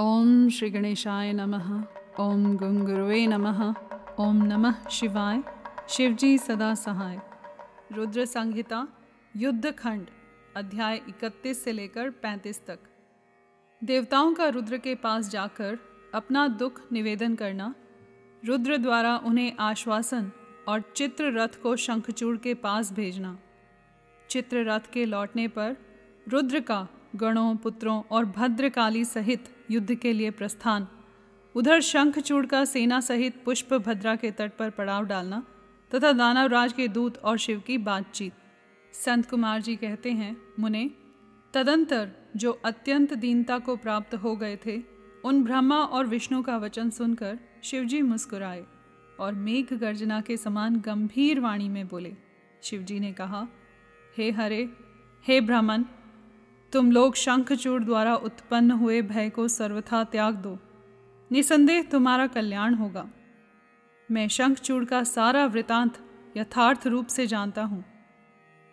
ओम श्री गणेशाय नमः। ओम गुंगुरुवे नमः। ओम नमः शिवाय। शिवजी सदा सहाय। रुद्र संहिता, युद्ध खंड, अध्याय 31 से लेकर 35 तक। देवताओं का रुद्र के पास जाकर अपना दुख निवेदन करना, रुद्र द्वारा उन्हें आश्वासन और चित्र रथ को शंखचूड़ के पास भेजना। चित्र रथ के लौटने पर रुद्र का गणों, पुत्रों और भद्रकाली सहित युद्ध के लिए प्रस्थान। उधर शंखचूड़ का सेना सहित पुष्प भद्रा के तट पर पड़ाव डालना तथा दानवराज के दूत और शिव की बातचीत। संत कुमार जी कहते हैं, मुने, तदंतर जो अत्यंत दीनता को प्राप्त हो गए थे, उन ब्रह्मा और विष्णु का वचन सुनकर शिवजी मुस्कुराए और मेघ गर्जना के समान गंभीर वाणी में बोले। शिवजी ने कहा, हे हरे, हे ब्राह्मण तुम लोग शंखचूड़ द्वारा उत्पन्न हुए भय को सर्वथा त्याग दो। निसंदेह तुम्हारा कल्याण होगा। मैं शंखचूड़ का सारा वृतांत यथार्थ रूप से जानता हूँ।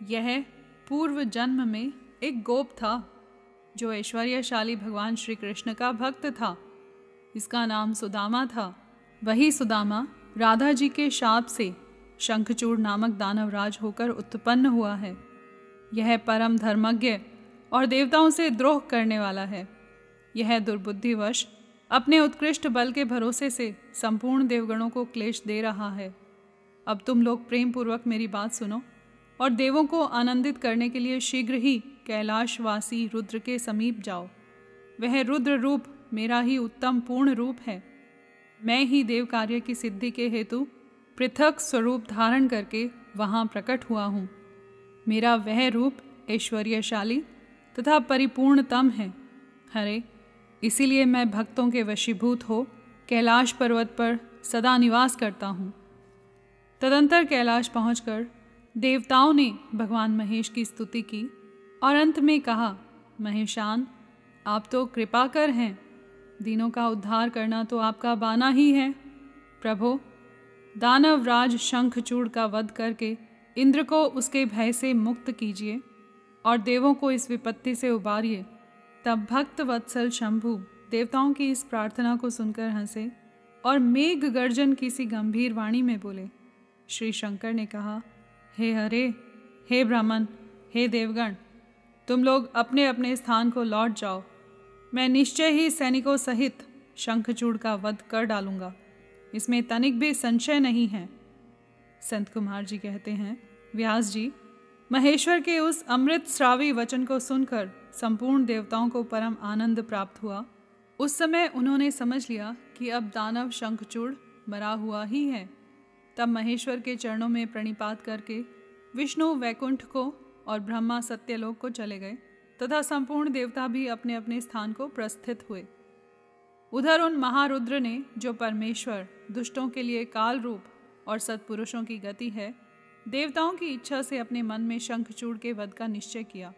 यह पूर्व जन्म में एक गोप था, जो ऐश्वर्यशाली भगवान श्री कृष्ण का भक्त था। इसका नाम सुदामा था। वही सुदामा राधा जी के शाप से शंखचूड़ नामक दानवराज होकर उत्पन्न हुआ है। यह परम धर्मज्ञ और देवताओं से द्रोह करने वाला है। यह दुर्बुद्धिवश अपने उत्कृष्ट बल के भरोसे से संपूर्ण देवगणों को क्लेश दे रहा है। अब तुम लोग प्रेम पूर्वक मेरी बात सुनो और देवों को आनंदित करने के लिए शीघ्र ही कैलाशवासी रुद्र के समीप जाओ। वह रुद्र रूप मेरा ही उत्तम पूर्ण रूप है। मैं ही देव कार्य की सिद्धि के हेतु पृथक स्वरूप धारण करके वहाँ प्रकट हुआ हूँ। मेरा वह रूप ऐश्वर्यशाली तथा परिपूर्णतम है। हरे, इसीलिए मैं भक्तों के वशीभूत हो कैलाश पर्वत पर सदा निवास करता हूँ। तदंतर कैलाश पहुंचकर देवताओं ने भगवान महेश की स्तुति की और अंत में कहा, महेशान, आप तो कृपा कर हैं। दिनों का उद्धार करना तो आपका बाना ही है। प्रभो, दानवराज शंखचूड़ का वध करके इंद्र को उसके भय से मुक्त कीजिए। और देवों को इस विपत्ति से उबारिए। तब भक्त वत्सल शंभु देवताओं की इस प्रार्थना को सुनकर हंसे और मेघ गर्जन किसी गंभीर वाणी में बोले, श्री शंकर ने कहा, हे हरे, हे ब्राह्मण, हे देवगण, तुम लोग अपने अपने स्थान को लौट जाओ। मैं निश्चय ही सैनिकों सहित शंखचूड़ का वध कर डालूँगा। इसमें तनिक भी संशय नहीं है। संत कुमार जी कहते हैं, व्यास जी महेश्वर के उस अमृत श्रावी वचन को सुनकर संपूर्ण देवताओं को परम आनंद प्राप्त हुआ। उस समय उन्होंने समझ लिया कि अब दानव शंखचूड़ मरा हुआ ही है। तब महेश्वर के चरणों में प्रणिपात करके विष्णु वैकुंठ को और ब्रह्मा सत्यलोक को चले गए तथा संपूर्ण देवता भी अपने अपने स्थान को प्रस्थित हुए। उधर उन महारुद्र ने, जो परमेश्वर, दुष्टों के लिए काल रूप और सत्पुरुषों की गति है देवताओं की इच्छा से अपने मन में शंखचूड़ के वध का निश्चय किया।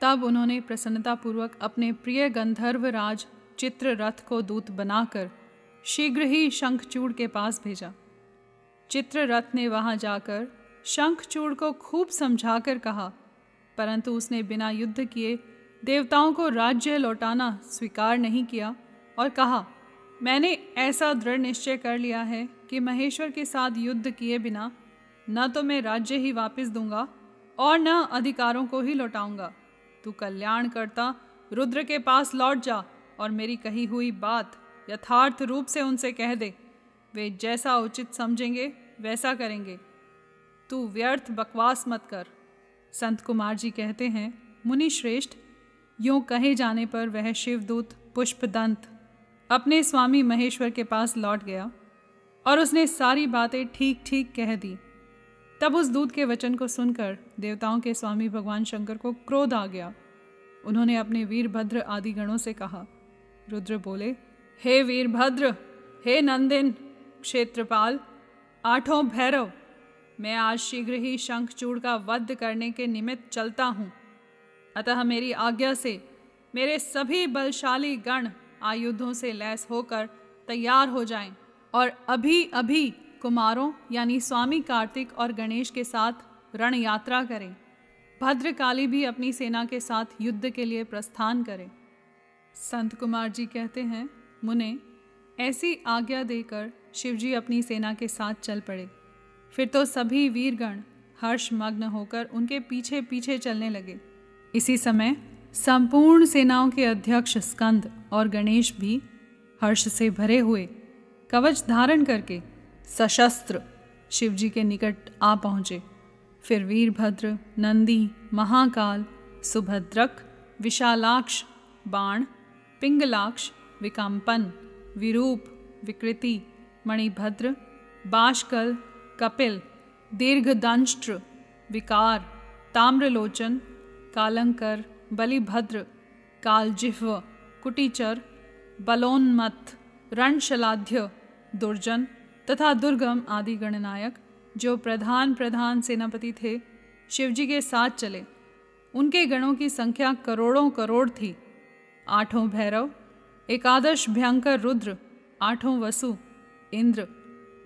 तब उन्होंने प्रसन्नतापूर्वक अपने प्रिय गंधर्व राज चित्र रथ को दूत बनाकर शीघ्र ही शंखचूड़ के पास भेजा। चित्र रथ ने वहाँ जाकर शंखचूड़ को खूब समझाकर कहा, परंतु उसने बिना युद्ध किए देवताओं को राज्य लौटाना स्वीकार नहीं किया और कहा, मैंने ऐसा दृढ़ निश्चय कर लिया है कि महेश्वर के साथ युद्ध किए बिना न तो मैं राज्य ही वापस दूँगा और न अधिकारों को ही लौटाऊँगा। तू कल्याण करता रुद्र के पास लौट जा और मेरी कही हुई बात यथार्थ रूप से उनसे कह दे। वे जैसा उचित समझेंगे, वैसा करेंगे। तू व्यर्थ बकवास मत कर। संत कुमार जी कहते हैं, मुनि श्रेष्ठ, यूँ कहे जाने पर वह शिवदूत, पुष्पदंत, अपने स्वामी महेश्वर के पास लौट गया और उसने सारी बातें ठीक ठीक कह दी। तब उस दूत के वचन को सुनकर देवताओं के स्वामी भगवान शंकर को क्रोध आ गया। उन्होंने अपने वीरभद्र आदि गणों से कहा, रुद्र बोले, हे वीरभद्र, हे नंदिन, क्षेत्रपाल, आठों भैरव, मैं आज शीघ्र ही शंखचूड़ का वध करने के निमित्त चलता हूँ। अतः मेरी आज्ञा से मेरे सभी बलशाली गण आयुधों से लैस होकर तैयार हो जाएँ और अभी अभी कुमारों, यानी स्वामी कार्तिक और गणेश के साथ रण यात्रा करें। भद्रकाली भी अपनी सेना के साथ युद्ध के लिए प्रस्थान करें। संत कुमार जी कहते हैं, मुने, ऐसी आज्ञा देकर शिवजी अपनी सेना के साथ चल पड़े। फिर तो सभी वीरगण हर्ष मग्न होकर उनके पीछे पीछे चलने लगे। इसी समय संपूर्ण सेनाओं के अध्यक्ष स्कंद और गणेश भी हर्ष से भरे हुए कवच धारण करके सशस्त्र शिवजी के निकट आ पहुँचे। फिर वीरभद्र, नंदी, महाकाल, सुभद्रक, विशालाक्ष, बाण, पिंगलाक्ष विकम्पन विरूप, विकृति, मणिभद्र बाशकल कपिल, दीर्घदंष्ट्र, विकार, ताम्रलोचन, कालंकर, बलिभद्र, कालजिह्व, कुटीचर, बलोन्मत्त, रणशलाध्य, दुर्जन तथा दुर्गम आदि गणनायक, जो प्रधान प्रधान सेनापति थे, शिवजी के साथ चले। उनके गणों की संख्या करोड़ों करोड़ थी। आठों भैरव एकादश भयंकर रुद्र, आठों वसु, इंद्र,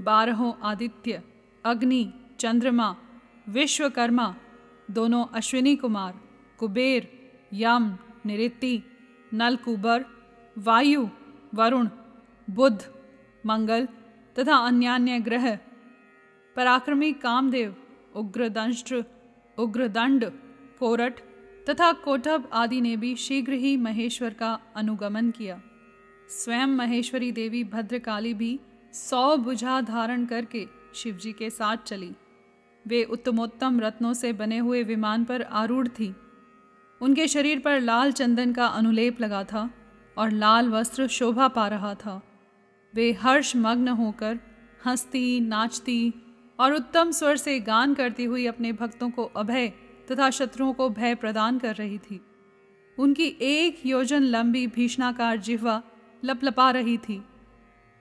बारहों आदित्य, अग्नि, चंद्रमा, विश्वकर्मा, दोनों अश्विनी कुमार, कुबेर, यम, निरिति, नलकुबर, वायु, वरुण, बुध, मंगल तथा अन्यान्य ग्रह पराक्रमी कामदेव उग्रदंष्ट्र उग्रदंड, कोरट तथा कोटभ आदि ने भी शीघ्र ही महेश्वर का अनुगमन किया। स्वयं महेश्वरी देवी भद्रकाली भी सौ बुझा धारण करके शिवजी के साथ चली। वे उत्तमोत्तम रत्नों से बने हुए विमान पर आरूढ़ थी। उनके शरीर पर लाल चंदन का अनुलेप लगा था और लाल वस्त्र शोभा पा रहा था। वे हर्ष मग्न होकर हंसती, नाचती और उत्तम स्वर से गान करती हुई अपने भक्तों को अभय तथा शत्रुओं को भय प्रदान कर रही थी। उनकी एक योजन लंबी भीषणाकार जिह्वा लपलपा रही थी।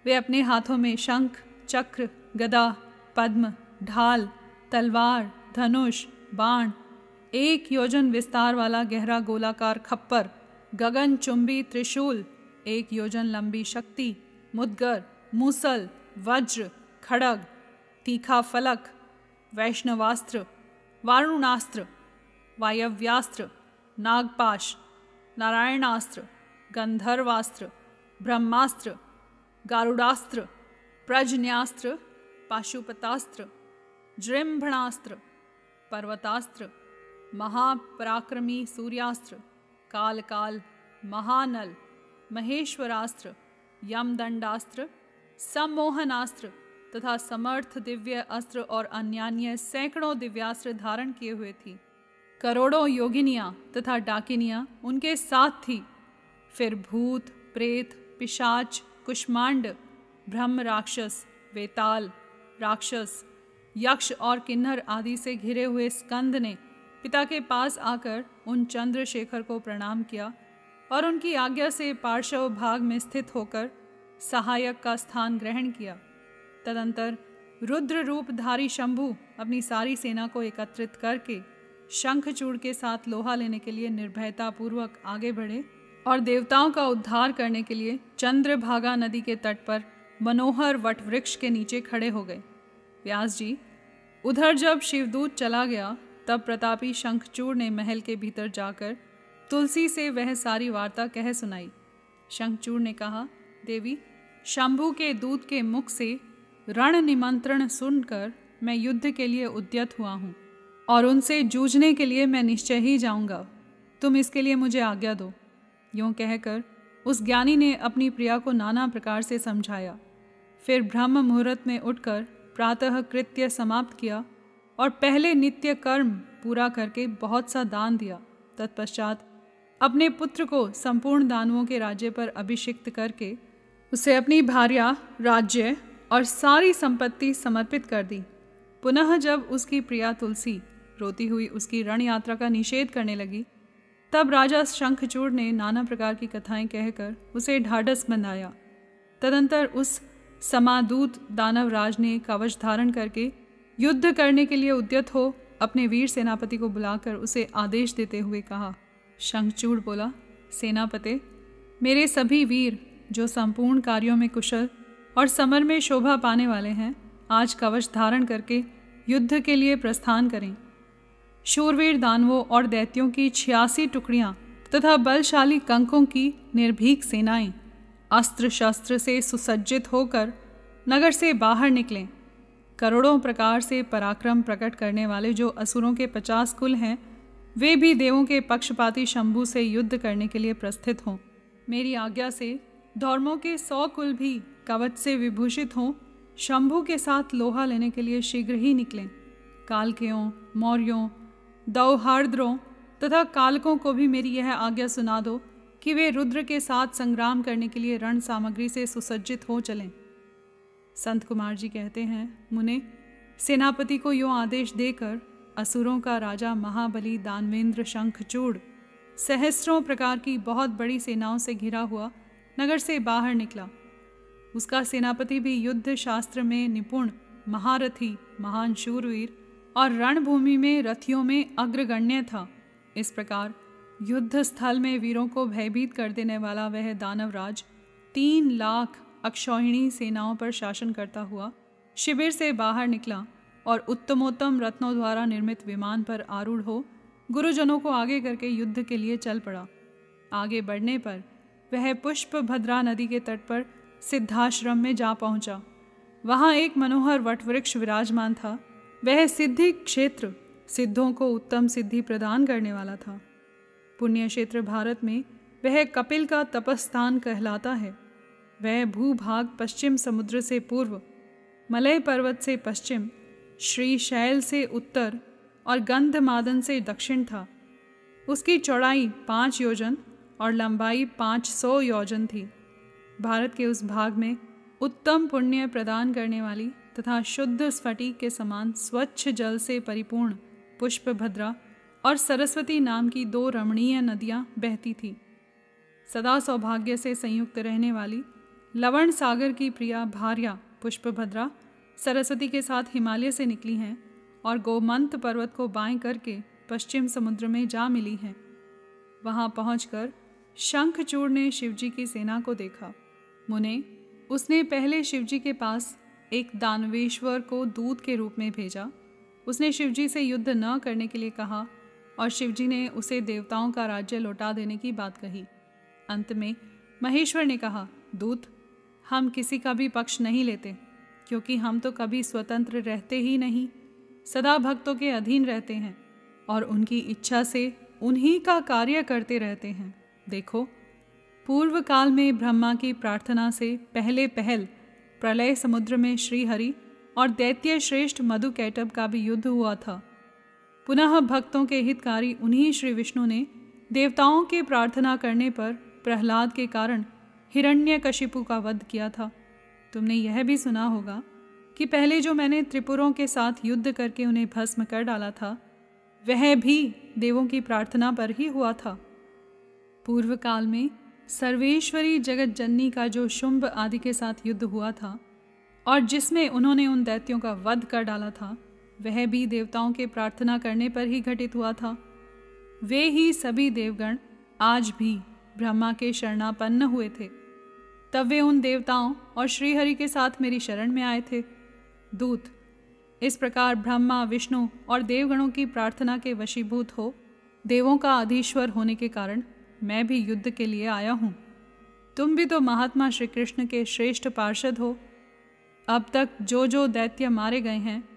वे अपने हाथों में शंख, चक्र, गदा, पद्म, ढाल, तलवार, धनुष, बाण, एक योजन विस्तार वाला गहरा गोलाकार खप्पर, गगन चुंबी त्रिशूल, एक योजन लंबी शक्ति मुदगर, मूसल, वज्र, खड़ग, तीखा फलक, वैष्णवास्त्र, वारुणास्त्र, वायव्यास्त्र, नागपाश, नारायणास्त्र, गंधर्वास्त्र, ब्रह्मास्त्र, गारुडास्त्र, प्रजन्यास्त्र, पाशुपतास्त्र, जृंभणास्त्र, पर्वतास्त्र, महापराक्रमी सूर्यास्त्र काल काल महानल, महेश्वरास्त्र यमदंडास्त्र, सम्मोहनास्त्र तथा समर्थ दिव्य अस्त्र और अन्यान्य सैकड़ों दिव्यास्त्र धारण किए हुए थी। करोड़ों योगिनियाँ तथा डाकिनियाँ उनके साथ थी। फिर भूत, प्रेत, पिशाच, कुष्मांड, ब्रह्म राक्षस, वेताल, राक्षस, यक्ष और किन्नर आदि से घिरे हुए स्कंद ने पिता के पास आकर उन चंद्रशेखर को प्रणाम किया और उनकी आज्ञा से पार्श्व भाग में स्थित होकर सहायक का स्थान ग्रहण किया। तदंतर रुद्र रूपधारी शंभु अपनी सारी सेना को एकत्रित करके शंखचूड़ के साथ लोहा लेने के लिए निर्भयता पूर्वक आगे बढ़े और देवताओं का उद्धार करने के लिए चंद्रभागा नदी के तट पर मनोहर वट वृक्ष के नीचे खड़े हो गए। व्यास जी, उधर जब शिवदूत चला गया, तब प्रतापी शंखचूड़ ने महल के भीतर जाकर तुलसी से वह सारी वार्ता कह सुनाई। शंखचूड़ ने कहा, देवी, शंभु के दूत के मुख से रण निमंत्रण सुनकर मैं युद्ध के लिए उद्यत हुआ हूँ और उनसे जूझने के लिए मैं निश्चय ही जाऊँगा। तुम इसके लिए मुझे आज्ञा दो। यूँ कहकर उस ज्ञानी ने अपनी प्रिया को नाना प्रकार से समझाया। फिर ब्रह्म मुहूर्त में उठकर प्रातः कृत्य समाप्त किया और पहले नित्य कर्म पूरा करके बहुत सा दान दिया। तत्पश्चात अपने पुत्र को संपूर्ण दानवों के राज्य पर अभिषिक्त करके उसे अपनी भार्या, राज्य और सारी संपत्ति समर्पित कर दी। पुनः जब उसकी प्रिया तुलसी रोती हुई उसकी रण यात्रा का निषेध करने लगी, तब राजा शंखचूड़ ने नाना प्रकार की कथाएँ कहकर उसे ढाढ़स बंधाया तदंतर उस समादूत दानव राज ने कवच धारण करके युद्ध करने के लिए उद्यत हो अपने वीर सेनापति को बुलाकर उसे आदेश देते हुए कहा शंखचूड़ बोला, सेनापते, मेरे सभी वीर जो संपूर्ण कार्यों में कुशल और समर में शोभा पाने वाले हैं, आज कवच धारण करके युद्ध के लिए प्रस्थान करें। शूरवीर दानवों और दैत्यों की छियासी टुकड़ियाँ तथा बलशाली कंकों की निर्भीक सेनाएँ अस्त्र शस्त्र से सुसज्जित होकर नगर से बाहर निकलें। करोड़ों प्रकार से पराक्रम प्रकट करने वाले जो असुरों के पचास कुल हैं वे भी देवों के पक्षपाती शंभु से युद्ध करने के लिए प्रस्थित हों। मेरी आज्ञा से धर्मों के सौ कुल भी कवच से विभूषित हों। शंभु के साथ लोहा लेने के लिए शीघ्र ही निकलें। कालकेयों, मौर्यों, दौहार्द्रों तथा कालकों को भी मेरी यह आज्ञा सुना दो कि वे रुद्र के साथ संग्राम करने के लिए रण सामग्री से सुसज्जित हो चलें। संत कुमार जी कहते हैं, मुने, सेनापति को यो आदेश देकर असुरों का राजा महाबली दानवेंद्र शंखचूड़ सहस्रों प्रकार की बहुत बड़ी सेनाओं से घिरा हुआ नगर से बाहर निकला। उसका सेनापति भी युद्ध शास्त्र में निपुण, महारथी, महान शूरवीर और रणभूमि में रथियों में अग्रगण्य था। इस प्रकार युद्ध स्थल में वीरों को भयभीत कर देने वाला वह दानवराज तीन लाख अक्षौहिणी सेनाओं पर शासन करता हुआ शिविर से बाहर निकला। और उत्तमोत्तम रत्नों द्वारा निर्मित विमान पर आरूढ़ हो, गुरुजनों को आगे करके युद्ध के लिए चल पड़ा। आगे बढ़ने पर वह पुष्प भद्रा नदी के तट पर सिद्धाश्रम में जा पहुँचा। वहाँ एक मनोहर वटवृक्ष विराजमान था। वह सिद्धि क्षेत्र सिद्धों को उत्तम सिद्धि प्रदान करने वाला था। पुण्य क्षेत्र भारत में वह कपिल का तपस्थान कहलाता है। वह भूभाग पश्चिम समुद्र से पूर्व, मलय पर्वत से पश्चिम श्री शैल से उत्तर और गंधमादन से दक्षिण था। उसकी चौड़ाई पाँच योजन और लंबाई पाँच सौ योजन थी। भारत के उस भाग में उत्तम पुण्य प्रदान करने वाली तथा शुद्ध स्फटिक के समान स्वच्छ जल से परिपूर्ण पुष्पभद्रा और सरस्वती नाम की दो रमणीय नदियाँ बहती थी। सदा सौभाग्य से संयुक्त रहने वाली लवण सागर की प्रिया भार्या पुष्पभद्रा सरस्वती के साथ हिमालय से निकली हैं और गोमंत पर्वत को बाएँ करके पश्चिम समुद्र में जा मिली हैं। वहाँ पहुंचकर शंखचूड़ ने शिवजी की सेना को देखा। मुने, उसने पहले शिवजी के पास एक दानवेश्वर को दूत के रूप में भेजा। उसने शिवजी से युद्ध न करने के लिए कहा और शिवजी ने उसे देवताओं का राज्य लौटा देने की बात कही। अंत में महेश्वर ने कहा, दूत, हम किसी का भी पक्ष नहीं लेते। क्योंकि हम तो कभी स्वतंत्र रहते ही नहीं, सदा भक्तों के अधीन रहते हैं और उनकी इच्छा से उन्हीं का कार्य करते रहते हैं। देखो पूर्व काल में ब्रह्मा की प्रार्थना से पहले पहल, प्रलय समुद्र में श्रीहरि और दैत्य श्रेष्ठ मधु कैटब का भी युद्ध हुआ था। पुनः भक्तों के हितकारी उन्हीं श्री विष्णु ने देवताओं के प्रार्थना करने पर प्रहलाद के कारण हिरण्य कशिपु का वध किया था। तुमने यह भी सुना होगा कि पहले जो मैंने त्रिपुरों के साथ युद्ध करके उन्हें भस्म कर डाला था, वह भी देवों की प्रार्थना पर ही हुआ था। पूर्व काल में सर्वेश्वरी जगत जननी का जो शुंभ आदि के साथ युद्ध हुआ था, और जिसमें उन्होंने उन दैत्यों का वध कर डाला था, वह भी देवताओं के प्रार्थना करने पर ही घटित हुआ था। वे ही सभी देवगण आज भी ब्रह्मा के शरणापन्न हुए थे। तब वे उन देवताओं और श्रीहरि के साथ मेरी शरण में आए थे। दूत, इस प्रकार ब्रह्मा, विष्णु और देवगणों की प्रार्थना के वशीभूत हो, देवों का अधीश्वर होने के कारण मैं भी युद्ध के लिए आया हूँ। तुम भी तो महात्मा श्री कृष्ण के श्रेष्ठ पार्षद हो। अब तक जो जो दैत्य मारे गए हैं,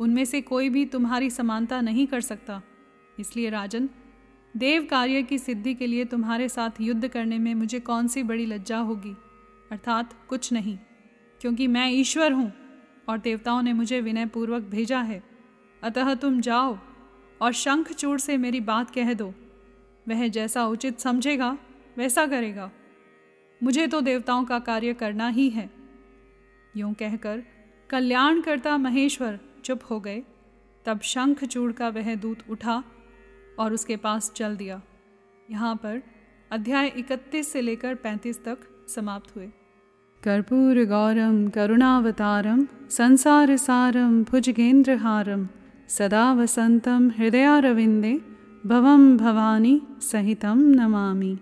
उनमें से कोई भी तुम्हारी समानता नहीं कर सकता। इसलिए राजन, देव कार्य की सिद्धि के लिए तुम्हारे साथ युद्ध करने में मुझे कौन सी बड़ी लज्जा होगी? अर्थात कुछ नहीं, क्योंकि मैं ईश्वर हूँ और देवताओं ने मुझे विनयपूर्वक भेजा है। अतः तुम जाओ और शंखचूड़ से मेरी बात कह दो। वह जैसा उचित समझेगा, वैसा करेगा। मुझे तो देवताओं का कार्य करना ही है। यूँ कहकर कल्याणकर्ता महेश्वर चुप हो गए। तब शंखचूड़ का वह दूत उठा और उसके पास चल दिया। यहाँ पर अध्याय 31 से लेकर 35 तक समाप्त हुए। कर्पूर गौरम करुणावतारम संसार सारम भुजगेंद्रहारम सदा वसंतम हृदयारविंदे भवम भवानी सहितम नमामि।